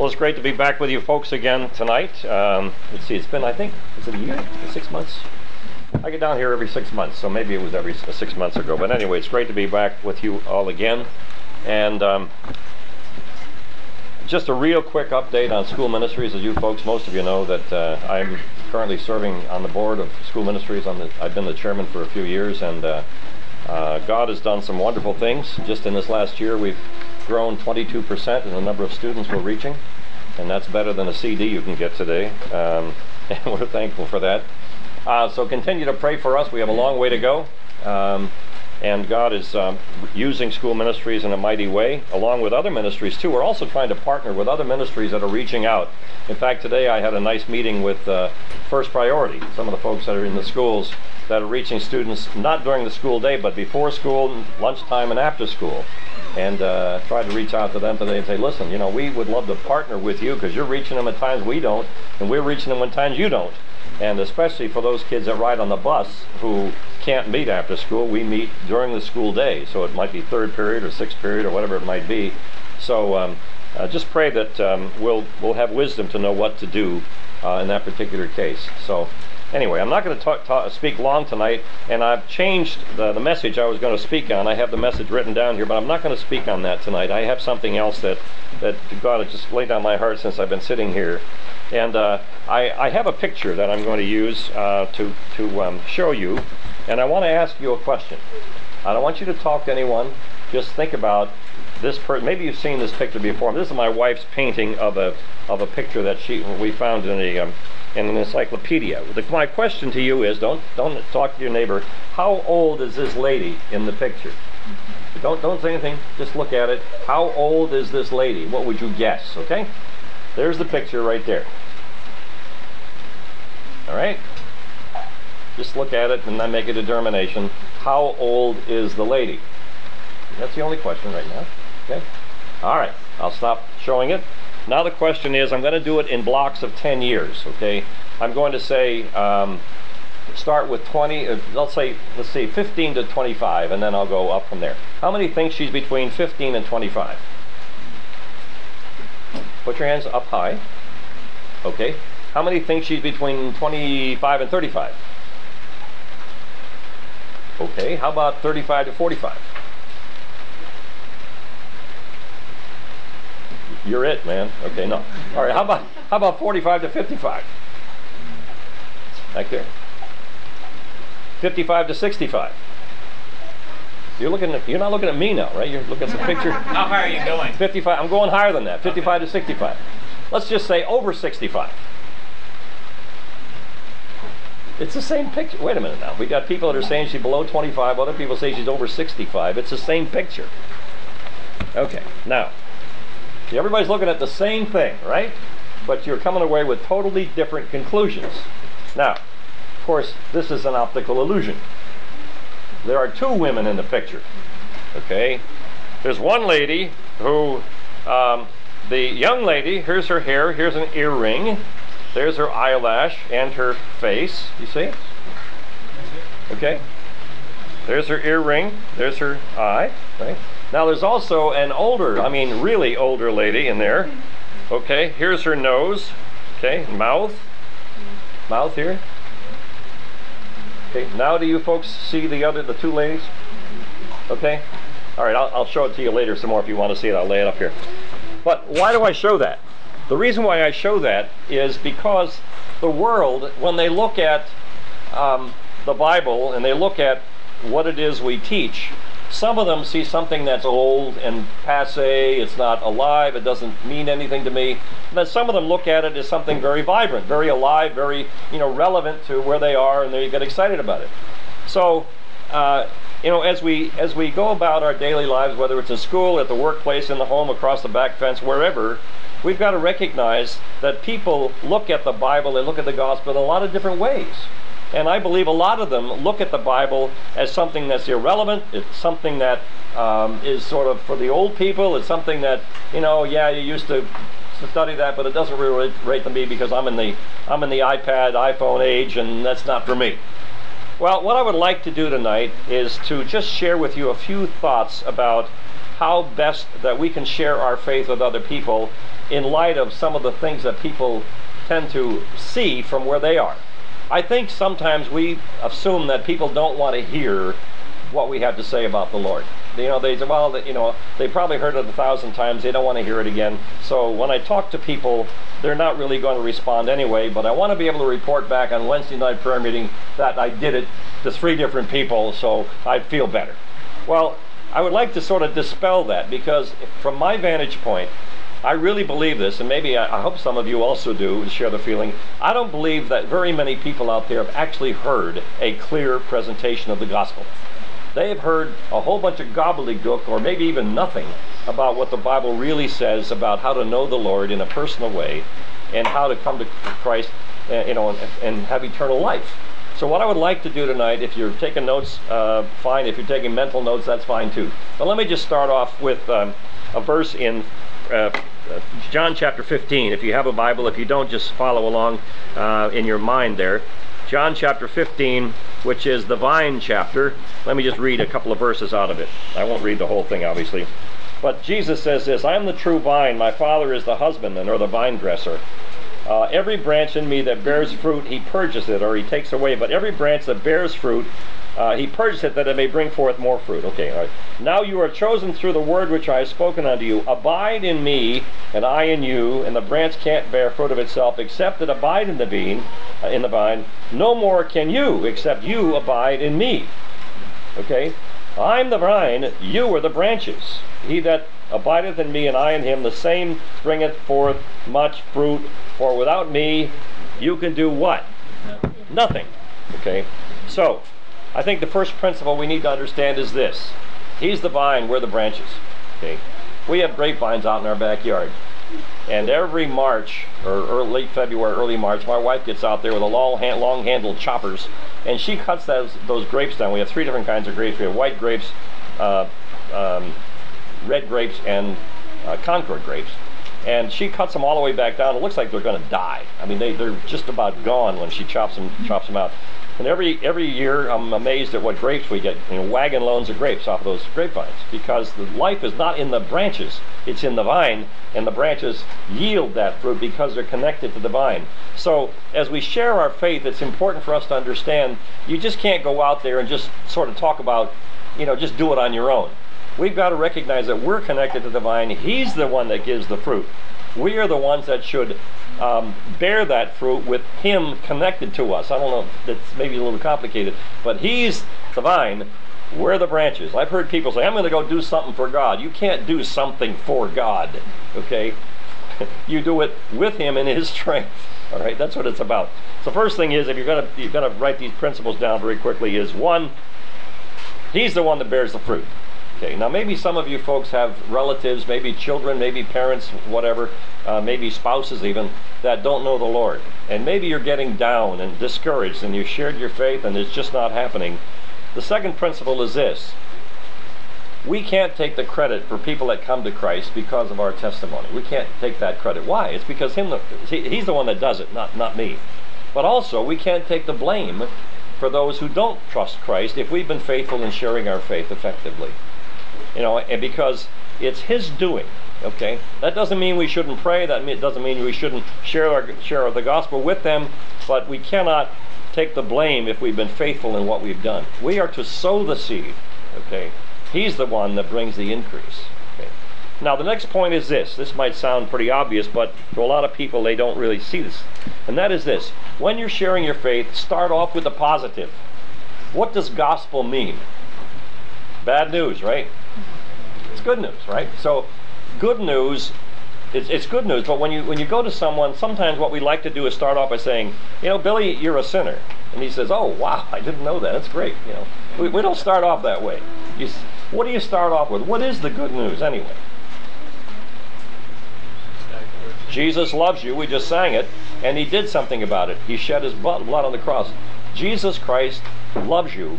Well, it's great to be back with you folks again tonight. Um, let's see, it's been, I think, is it a year? Six months? I get down here every six months, so maybe it was every six months ago. But anyway, it's great to be back with you all again. And um, just a real quick update on school ministries. As you folks, most of you know that uh, I'm currently serving on the board of school ministries. The, I've been the chairman for a few years, and uh, uh, God has done some wonderful things. Just in this last year, we've grown 22% in the number of students we're reaching, and that's better than a CD you can get today. Um, and we're thankful for that. Uh, so continue to pray for us. We have a long way to go. Um, and God is um, using school ministries in a mighty way, along with other ministries too. We're also trying to partner with other ministries that are reaching out. In fact, today I had a nice meeting with uh, First Priority, some of the folks that are in the schools that are reaching students not during the school day, but before school, lunchtime, and after school. And uh, tried to reach out to them today and say, listen, you know, we would love to partner with you because you're reaching them at times we don't, and we're reaching them at times you don't. And especially for those kids that ride on the bus who can't meet after school, we meet during the school day. So it might be third period or sixth period or whatever it might be. So um, uh, just pray that um, we'll we'll have wisdom to know what to do uh, in that particular case. So anyway, I'm not going to speak long tonight, and I've changed the, the message I was going to speak on. I have the message written down here, but I'm not going to speak on that tonight. I have something else that that God has just laid on my heart since I've been sitting here. And uh, I, I, have a picture that I'm going to use uh, to, to um, show you. And I want to ask you a question. I don't want you to talk to anyone. Just think about this person. Maybe you've seen this picture before. This is my wife's painting of a, of a picture that she, we found in, a, um, in an encyclopedia. The, my question to you is, don't, don't talk to your neighbor. How old is this lady in the picture? Don't, don't say anything. Just look at it. How old is this lady? What would you guess? Okay? There's the picture right there. All right? Just look at it and then make a determination. How old is the lady? That's the only question right now. Okay? All right. I'll stop showing it. Now the question is, I'm going to do it in blocks of 10 years. Okay? I'm going to say, um, start with 20, uh, let's say, let's see, 15 to 25, and then I'll go up from there. How many think she's between 15 and 25? Put your hands up high. Okay. How many think she's between 25 and 35? Okay. How about 35 to 45? You're it, man. Okay, no. All right. How about how about 45 to 55? Back there. 55 to 65. You're looking at, you're not looking at me now, right? You're looking at the picture. How high are you going? 55. I'm going higher than that. 55 to 65. Let's just say over 65. It's the same picture. Wait a minute now. We got people that are saying she's below 25. Other people say she's over 65. It's the same picture. Okay. Now, see, everybody's looking at the same thing, right? But you're coming away with totally different conclusions. Now, of course, this is an optical illusion. There are two women in the picture. Okay? There's one lady who, um, the young lady, here's her hair, here's an earring, there's her eyelash and her face. You see? Okay? There's her earring, there's her eye, right? Now there's also an older, I mean really older lady in there. Okay, here's her nose, okay, mouth, mouth here. Okay, now do you folks see the other, the two ladies? Okay? All right, I'll, I'll show it to you later some more if you want to see it. I'll lay it up here. But why do I show that? The reason why I show that is because the world, when they look at um, the Bible and they look at what it is we teach, some of them see something that's old and passe, it's not alive, it doesn't mean anything to me. And then some of them look at it as something very vibrant, very alive, very you know relevant to where they are, and they get excited about it. So, uh, you know, as we as we go about our daily lives, whether it's in school, at the workplace, in the home, across the back fence, wherever, we've got to recognize that people look at the Bible, they look at the gospel in a lot of different ways. And I believe a lot of them look at the Bible as something that's irrelevant. It's something that um, is sort of for the old people. It's something that you know, yeah, you used to study that, but it doesn't really relate to me because I'm in the I'm in the iPad, iPhone age, and that's not for me. Well, what I would like to do tonight is to just share with you a few thoughts about how best that we can share our faith with other people in light of some of the things that people tend to see from where they are. I think sometimes we assume that people don't want to hear what we have to say about the Lord. You know, they well, you know, they probably heard it a thousand times. They don't want to hear it again. So when I talk to people, they're not really going to respond anyway. But I want to be able to report back on Wednesday night prayer meeting that I did it to three different people, so I'd feel better. Well, I would like to sort of dispel that because from my vantage point, I really believe this, and maybe I, I hope some of you also do and share the feeling. I don't believe that very many people out there have actually heard a clear presentation of the gospel. They have heard a whole bunch of gobbledygook, or maybe even nothing, about what the Bible really says about how to know the Lord in a personal way, and how to come to Christ, uh, you know, and, and have eternal life. So what I would like to do tonight, if you're taking notes, uh, fine. If you're taking mental notes, that's fine too. But let me just start off with um, a verse in uh, John chapter 15. If you have a Bible, if you don't, just follow along uh, in your mind there. John chapter 15, which is the vine chapter. Let me just read a couple of verses out of it. I won't read the whole thing, obviously. But Jesus says this I am the true vine, my Father is the husbandman or the vine dresser. Uh, every branch in me that bears fruit, he purges it or he takes away. But every branch that bears fruit, uh, he purges it that it may bring forth more fruit. Okay, all right. Now you are chosen through the word which I have spoken unto you. Abide in me, and I in you. And the branch can't bear fruit of itself except it abide in the vine. Uh, in the vine. No more can you, except you abide in me. Okay. I'm the vine; you are the branches. He that abideth in me, and I in him, the same bringeth forth much fruit. For without me, you can do what? Nothing. Okay. So I think the first principle we need to understand is this. He's the vine, we're the branches. Okay. We have grapevines out in our backyard. And every March, or late February, early March, my wife gets out there with a long, hand, long handled choppers, and she cuts those, those grapes down. We have three different kinds of grapes. We have white grapes, uh, um, red grapes, and uh, Concord grapes. And she cuts them all the way back down. It looks like they're going to die. I mean, they, they're just about gone when she chops them, chops them out. And every every year, I'm amazed at what grapes we get. You know, wagon loads of grapes off of those grapevines because the life is not in the branches; it's in the vine, and the branches yield that fruit because they're connected to the vine. So, as we share our faith, it's important for us to understand you just can't go out there and just sort of talk about, you know, just do it on your own. We've got to recognize that we're connected to the vine. He's the one that gives the fruit. We are the ones that should um, bear that fruit with Him connected to us. I don't know, that's maybe a little complicated, but He's the vine. We're the branches. I've heard people say, I'm going to go do something for God. You can't do something for God, okay? you do it with Him in His strength. All right, that's what it's about. So, first thing is, if you're going to you're going to write these principles down very quickly, is one, He's the one that bears the fruit. Okay, now maybe some of you folks have relatives, maybe children, maybe parents, whatever, uh, maybe spouses even, that don't know the Lord. And maybe you're getting down and discouraged and you've shared your faith and it's just not happening. The second principle is this we can't take the credit for people that come to Christ because of our testimony. We can't take that credit. Why? It's because him, he's the one that does it, not, not me. But also, we can't take the blame for those who don't trust Christ if we've been faithful in sharing our faith effectively. You know, and because it's His doing. Okay, that doesn't mean we shouldn't pray. That it doesn't mean we shouldn't share our, share the gospel with them. But we cannot take the blame if we've been faithful in what we've done. We are to sow the seed. Okay, He's the one that brings the increase. Okay. Now the next point is this. This might sound pretty obvious, but to a lot of people they don't really see this. And that is this. When you're sharing your faith, start off with the positive. What does gospel mean? Bad news, right? It's good news, right? So, good news, it's, it's good news. But when you when you go to someone, sometimes what we like to do is start off by saying, you know, Billy, you're a sinner, and he says, oh wow, I didn't know that. That's great. You know, we, we don't start off that way. You, what do you start off with? What is the good news anyway? Jesus loves you. We just sang it, and He did something about it. He shed His blood, blood on the cross. Jesus Christ loves you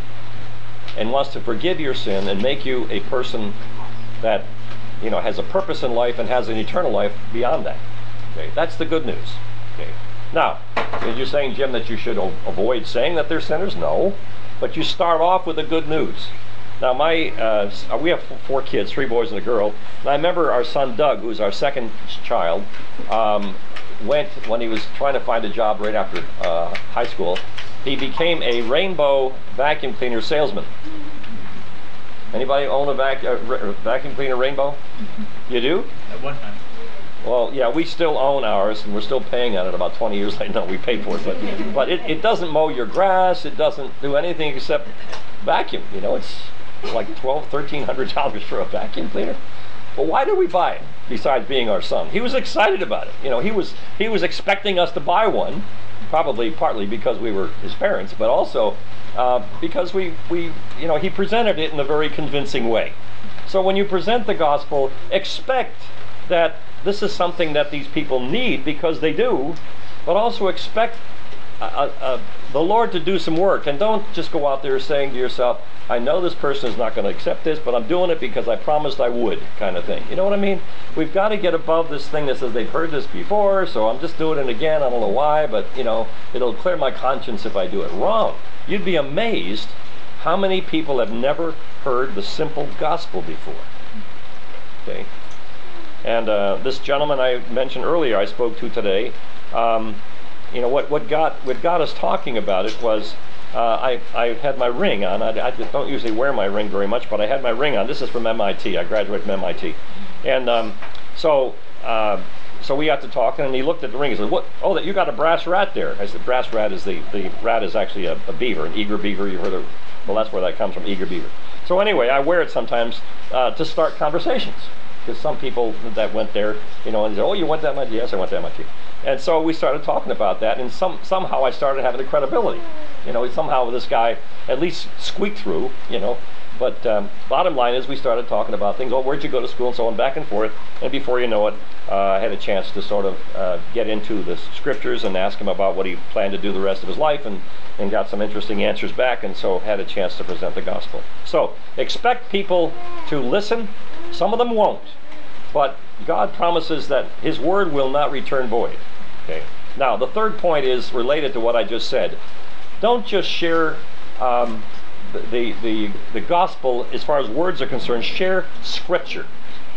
and wants to forgive your sin and make you a person that you know has a purpose in life and has an eternal life beyond that. Okay, that's the good news. Okay. Now, are you saying, Jim, that you should avoid saying that they're sinners? No, but you start off with the good news. Now, my uh, we have four kids, three boys and a girl. And I remember our son Doug, who's our second child, um, went when he was trying to find a job right after uh, high school. He became a rainbow vacuum cleaner salesman. Anybody own a vac- uh, vacuum cleaner rainbow? You do? At one time. Well, yeah, we still own ours, and we're still paying on it. About 20 years later, no, we paid for it, but but it, it doesn't mow your grass. It doesn't do anything except vacuum. You know, it's like 12, 1300 dollars for a vacuum cleaner. But why did we buy it? Besides being our son, he was excited about it. You know, he was he was expecting us to buy one, probably partly because we were his parents, but also uh, because we we you know he presented it in a very convincing way. So when you present the gospel, expect that this is something that these people need because they do, but also expect a, uh, the Lord to do some work. And don't just go out there saying to yourself, I know this person is not going to accept this, but I'm doing it because I promised I would, kind of thing. You know what I mean? We've got to get above this thing that says they've heard this before, so I'm just doing it again. I don't know why, but you know, it'll clear my conscience if I do it. Wrong. You'd be amazed how many people have never heard the simple gospel before. Okay. And uh, this gentleman I mentioned earlier, I spoke to today. Um, you know what what got what got us talking about it was uh, I, I had my ring on. I, I, don't usually wear my ring very much, but I had my ring on. This is from MIT. I graduated from MIT, and um, so uh, so we got to talking, and he looked at the ring. He said, "What? Oh, that you got a brass rat there?" I said, "Brass rat is the the rat is actually a, a beaver, an eager beaver. You heard of? Well, that's where that comes from, eager beaver." So anyway, I wear it sometimes uh, to start conversations because some people that went there, you know, and they said, "Oh, you went to MIT?" Yes, I went to MIT. And so we started talking about that, and some somehow I started having the credibility. You know, somehow this guy at least squeaked through. You know, but um, bottom line is we started talking about things. Oh, where'd you go to school, and so on, back and forth. And before you know it, uh, I had a chance to sort of uh, get into the scriptures and ask him about what he planned to do the rest of his life, and and got some interesting answers back. And so had a chance to present the gospel. So expect people to listen. Some of them won't. But God promises that His word will not return void. Now, the third point is related to what I just said. Don't just share um, the, the, the gospel as far as words are concerned. Share scripture.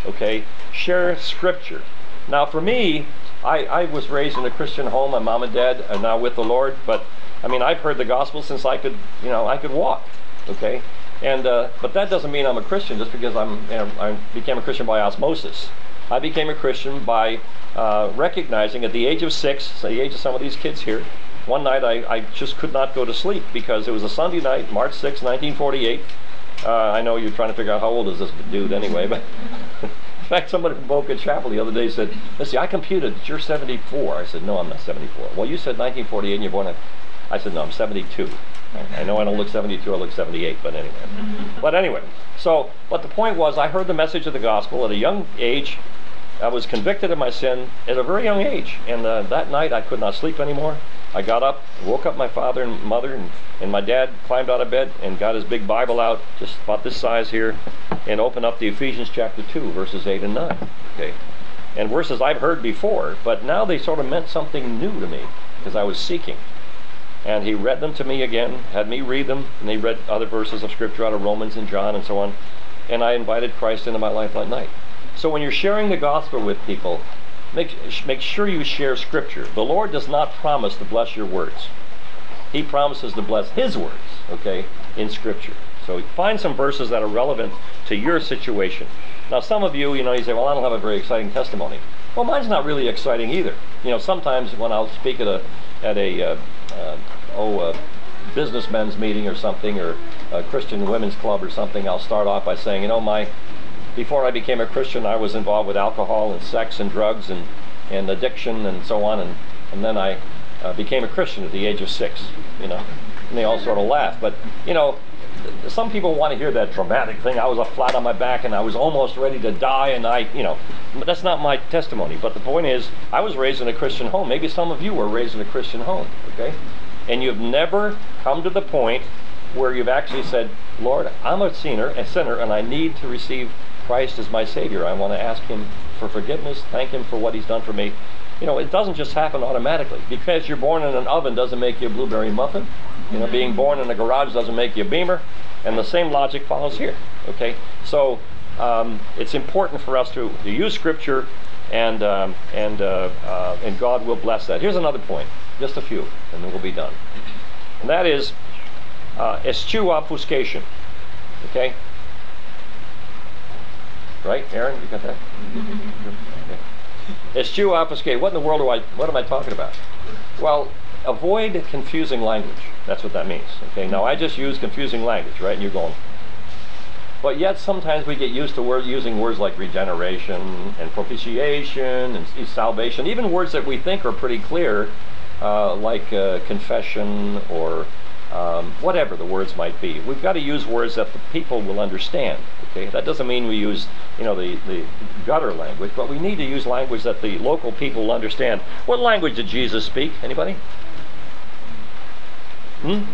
Okay? Share scripture. Now, for me, I, I was raised in a Christian home. My mom and dad are now with the Lord, but I mean, I've heard the gospel since I could, you know, I could walk. Okay? And uh, but that doesn't mean I'm a Christian just because I'm you know, I became a Christian by osmosis. I became a Christian by uh, recognizing at the age of six, the age of some of these kids here, one night I, I just could not go to sleep because it was a Sunday night, March 6, 1948. Uh, I know you're trying to figure out how old is this dude anyway, but in fact, somebody from Boca Chapel the other day said, "Let's see, I computed that you're 74." I said, "No, I'm not 74." Well, you said 1948 and you're born in. I said, "No, I'm 72." I know I don't look 72, I look 78, but anyway. But anyway, so, but the point was, I heard the message of the gospel at a young age. I was convicted of my sin at a very young age. And uh, that night, I could not sleep anymore. I got up, woke up my father and mother, and, and my dad climbed out of bed and got his big Bible out, just about this size here, and opened up the Ephesians chapter 2, verses 8 and 9. Okay. And verses I've heard before, but now they sort of meant something new to me because I was seeking. And he read them to me again, had me read them, and he read other verses of Scripture out of Romans and John and so on. And I invited Christ into my life that night. So when you're sharing the gospel with people, make, make sure you share Scripture. The Lord does not promise to bless your words. He promises to bless His words, okay, in Scripture. So find some verses that are relevant to your situation. Now, some of you, you know, you say, well, I don't have a very exciting testimony. Well, mine's not really exciting either. You know, sometimes when I'll speak at a at a uh, uh, oh a businessmen's meeting or something, or a Christian women's club or something, I'll start off by saying, you know, my before I became a Christian, I was involved with alcohol and sex and drugs and and addiction and so on, and and then I uh, became a Christian at the age of six. You know, and they all sort of laugh, but you know, some people want to hear that dramatic thing. I was a flat on my back and I was almost ready to die, and I, you know, that's not my testimony. But the point is, I was raised in a Christian home. Maybe some of you were raised in a Christian home, okay? And you've never come to the point where you've actually said, Lord, I'm a sinner, a sinner, and I need to receive Christ as my Savior. I want to ask Him for forgiveness, thank Him for what He's done for me. You know, it doesn't just happen automatically. Because you're born in an oven doesn't make you a blueberry muffin. You know, being born in a garage doesn't make you a beamer. And the same logic follows here. Okay? So um, it's important for us to, to use Scripture, and, um, and, uh, uh, and God will bless that. Here's another point, just a few, and then we'll be done. And that is uh, eschew obfuscation. Okay? Right, Aaron? You got that? Okay. Eschew obfuscation. What in the world do I, what am I talking about? Well, avoid confusing language. That's what that means. Okay, now I just use confusing language, right? And you're going, but yet sometimes we get used to word, using words like regeneration and propitiation and salvation, even words that we think are pretty clear, uh, like uh, confession or um, whatever the words might be. We've got to use words that the people will understand. Okay, that doesn't mean we use you know the, the gutter language, but we need to use language that the local people will understand. What language did Jesus speak? Anybody? Hmm?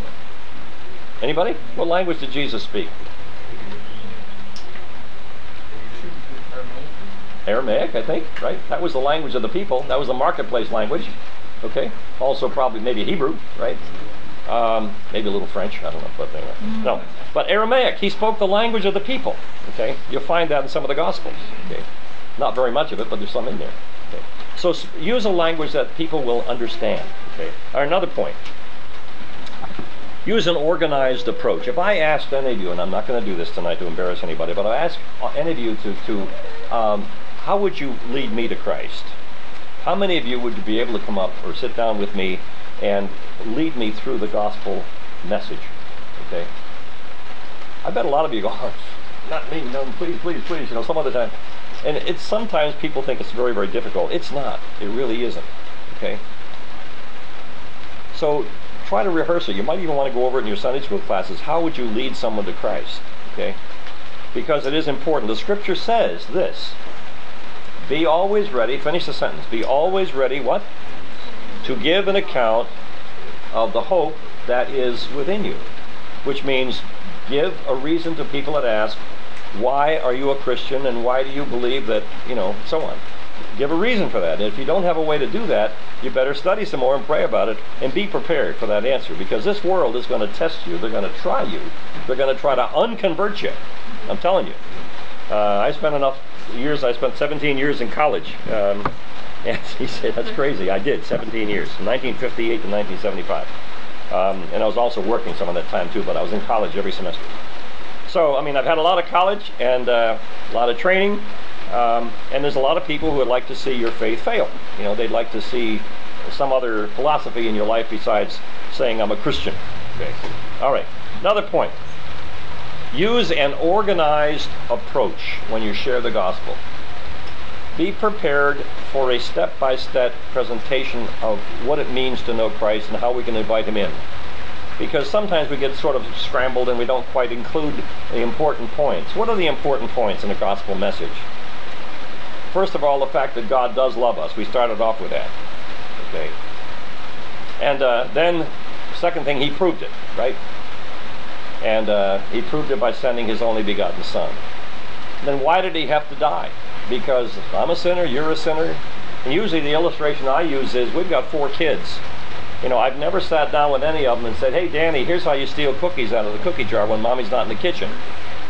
Anybody? What language did Jesus speak? Aramaic, I think, right? That was the language of the people. That was the marketplace language. Okay. Also, probably maybe Hebrew, right? Um, maybe a little French. I don't know, but anyway. No, but Aramaic. He spoke the language of the people. Okay. You'll find that in some of the Gospels. Okay. Not very much of it, but there's some in there. Okay. So use a language that people will understand. Okay. Or another point. Use an organized approach. If I asked any of you, and I'm not going to do this tonight to embarrass anybody, but I ask any of you to, to um, how would you lead me to Christ? How many of you would be able to come up or sit down with me and lead me through the gospel message? Okay. I bet a lot of you go, not me, no, please, please, please, you know, some other time. And it's sometimes people think it's very, very difficult. It's not. It really isn't. Okay. So try to rehearse it. You might even want to go over it in your Sunday school classes. How would you lead someone to Christ? Okay. Because it is important. The scripture says this be always ready, finish the sentence. Be always ready, what? To give an account of the hope that is within you. Which means give a reason to people that ask, why are you a Christian and why do you believe that, you know, so on. Give a reason for that. And if you don't have a way to do that, you better study some more and pray about it and be prepared for that answer because this world is going to test you. They're going to try you. They're going to try to unconvert you. I'm telling you. Uh, I spent enough years, I spent 17 years in college. Um, and he said, that's crazy. I did 17 years, from 1958 to 1975. Um, and I was also working some of that time too, but I was in college every semester. So, I mean, I've had a lot of college and uh, a lot of training, um, and there's a lot of people who would like to see your faith fail. You know, they'd like to see some other philosophy in your life besides saying I'm a Christian. Okay. All right. Another point. Use an organized approach when you share the gospel. Be prepared for a step by step presentation of what it means to know Christ and how we can invite Him in. Because sometimes we get sort of scrambled and we don't quite include the important points. What are the important points in a gospel message? First of all, the fact that God does love us. We started off with that. Okay. And uh, then, second thing, He proved it, right? And uh, he proved it by sending his only begotten Son. Then why did he have to die? Because I'm a sinner, you're a sinner. And usually the illustration I use is we've got four kids. You know, I've never sat down with any of them and said, hey, Danny, here's how you steal cookies out of the cookie jar when mommy's not in the kitchen.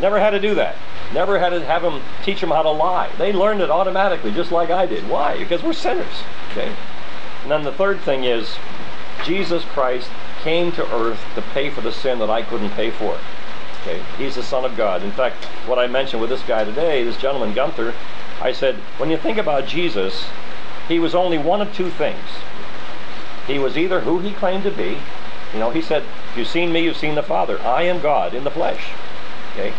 Never had to do that. Never had to have them teach them how to lie. They learned it automatically, just like I did. Why? Because we're sinners. Okay. And then the third thing is Jesus Christ came to earth to pay for the sin that I couldn't pay for. Okay, he's the Son of God. In fact, what I mentioned with this guy today, this gentleman Gunther, I said, when you think about Jesus, he was only one of two things. He was either who he claimed to be. You know, he said, you've seen me, you've seen the Father. I am God in the flesh. Okay?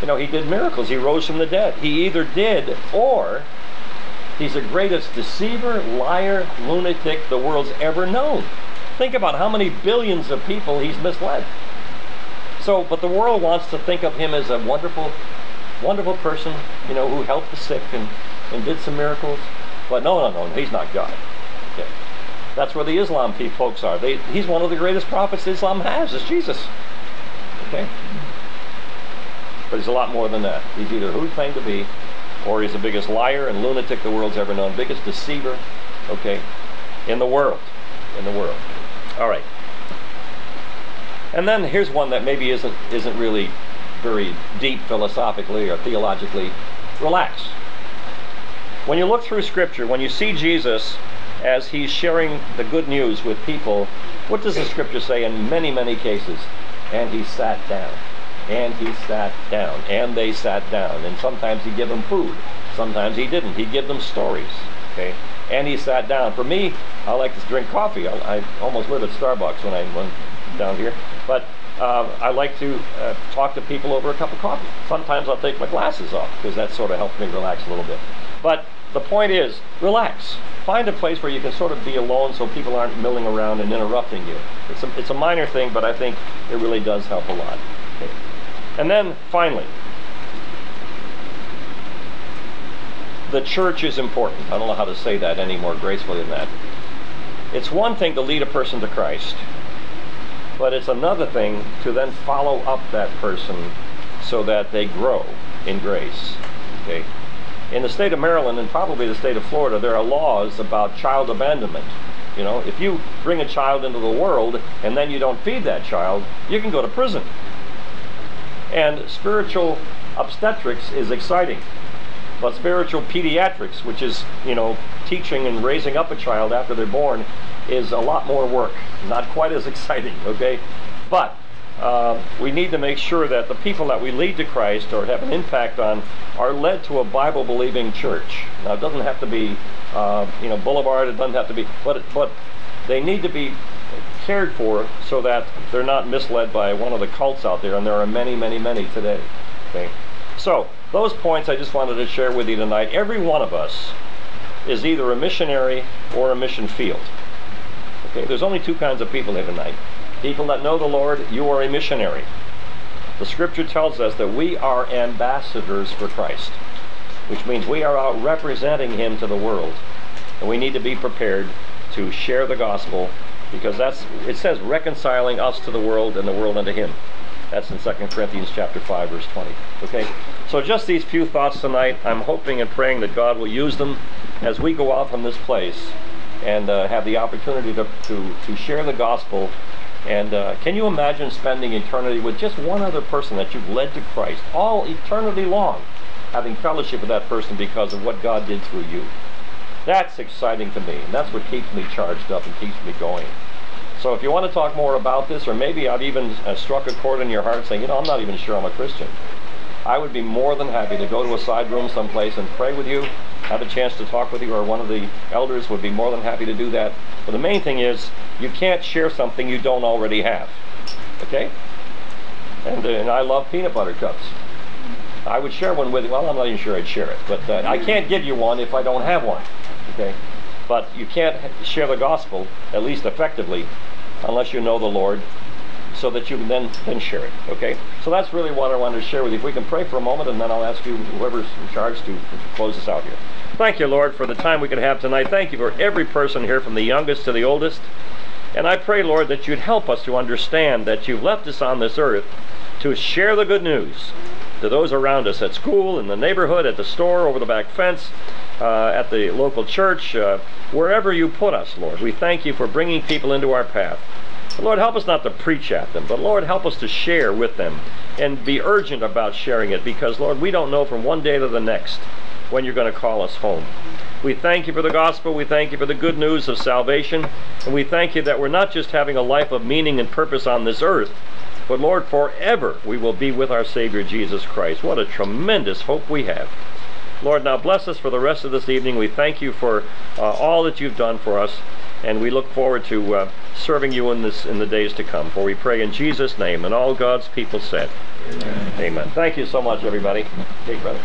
You know, he did miracles. He rose from the dead. He either did or he's the greatest deceiver, liar, lunatic the world's ever known. Think about how many billions of people he's misled. So, but the world wants to think of him as a wonderful, wonderful person, you know, who helped the sick and, and did some miracles. But no, no, no, he's not God. Okay. That's where the Islam folks are. They, he's one of the greatest prophets Islam has, is Jesus. Okay? But he's a lot more than that. He's either who he claimed to be, or he's the biggest liar and lunatic the world's ever known, biggest deceiver, okay, in the world. In the world. All right. And then here's one that maybe isn't isn't really very deep philosophically or theologically, relax. When you look through Scripture, when you see Jesus as he's sharing the good news with people, what does the Scripture say in many, many cases? And he sat down. And he sat down. And they sat down. And sometimes he'd give them food. Sometimes he didn't. He'd give them stories. Okay? And he sat down. For me, I like to drink coffee. I, I almost live at Starbucks when I went down here. But uh, I like to uh, talk to people over a cup of coffee. Sometimes I'll take my glasses off because that sort of helps me relax a little bit. But the point is, relax. Find a place where you can sort of be alone so people aren't milling around and interrupting you. It's a, it's a minor thing, but I think it really does help a lot. Okay. And then finally, the church is important. I don't know how to say that any more gracefully than that. It's one thing to lead a person to Christ, but it's another thing to then follow up that person so that they grow in grace. Okay? In the state of Maryland and probably the state of Florida, there are laws about child abandonment. You know, if you bring a child into the world and then you don't feed that child, you can go to prison. And spiritual obstetrics is exciting. But spiritual pediatrics, which is, you know, teaching and raising up a child after they're born, is a lot more work. Not quite as exciting, okay? But uh, we need to make sure that the people that we lead to Christ or have an impact on are led to a Bible believing church. Now, it doesn't have to be, uh, you know, Boulevard, it doesn't have to be, but, but they need to be cared for so that they're not misled by one of the cults out there, and there are many, many, many today. Okay? So, those points I just wanted to share with you tonight. Every one of us is either a missionary or a mission field. Okay, there's only two kinds of people here tonight. People that know the Lord, you are a missionary. The scripture tells us that we are ambassadors for Christ, which means we are out representing Him to the world. And we need to be prepared to share the gospel because that's it says reconciling us to the world and the world unto Him. That's in 2 Corinthians chapter 5, verse 20. Okay? So just these few thoughts tonight. I'm hoping and praying that God will use them as we go out from this place and uh, have the opportunity to, to, to share the gospel. And uh, can you imagine spending eternity with just one other person that you've led to Christ, all eternity long, having fellowship with that person because of what God did through you? That's exciting to me, and that's what keeps me charged up and keeps me going. So if you want to talk more about this, or maybe I've even uh, struck a chord in your heart saying, you know, I'm not even sure I'm a Christian, I would be more than happy to go to a side room someplace and pray with you, have a chance to talk with you, or one of the elders would be more than happy to do that. But the main thing is, you can't share something you don't already have. Okay? And, uh, and I love peanut butter cups. I would share one with you. Well, I'm not even sure I'd share it, but uh, I can't give you one if I don't have one. Okay? But you can't share the gospel, at least effectively, unless you know the Lord so that you can then, then share it. Okay? So that's really what I wanted to share with you. If we can pray for a moment and then I'll ask you, whoever's in charge, to, close us out here. Thank you, Lord, for the time we could have tonight. Thank you for every person here from the youngest to the oldest. And I pray, Lord, that you'd help us to understand that you've left us on this earth to share the good news to those around us at school, in the neighborhood, at the store, over the back fence, uh, at the local church, uh, wherever you put us, Lord. We thank you for bringing people into our path. Lord, help us not to preach at them, but Lord, help us to share with them and be urgent about sharing it because, Lord, we don't know from one day to the next when you're going to call us home. We thank you for the gospel. We thank you for the good news of salvation. And we thank you that we're not just having a life of meaning and purpose on this earth, but Lord, forever we will be with our Savior Jesus Christ. What a tremendous hope we have. Lord, now bless us for the rest of this evening. We thank you for uh, all that you've done for us, and we look forward to uh, serving you in this in the days to come. For we pray in Jesus' name, and all God's people said, Amen. Amen. Thank you so much, everybody. Take brother.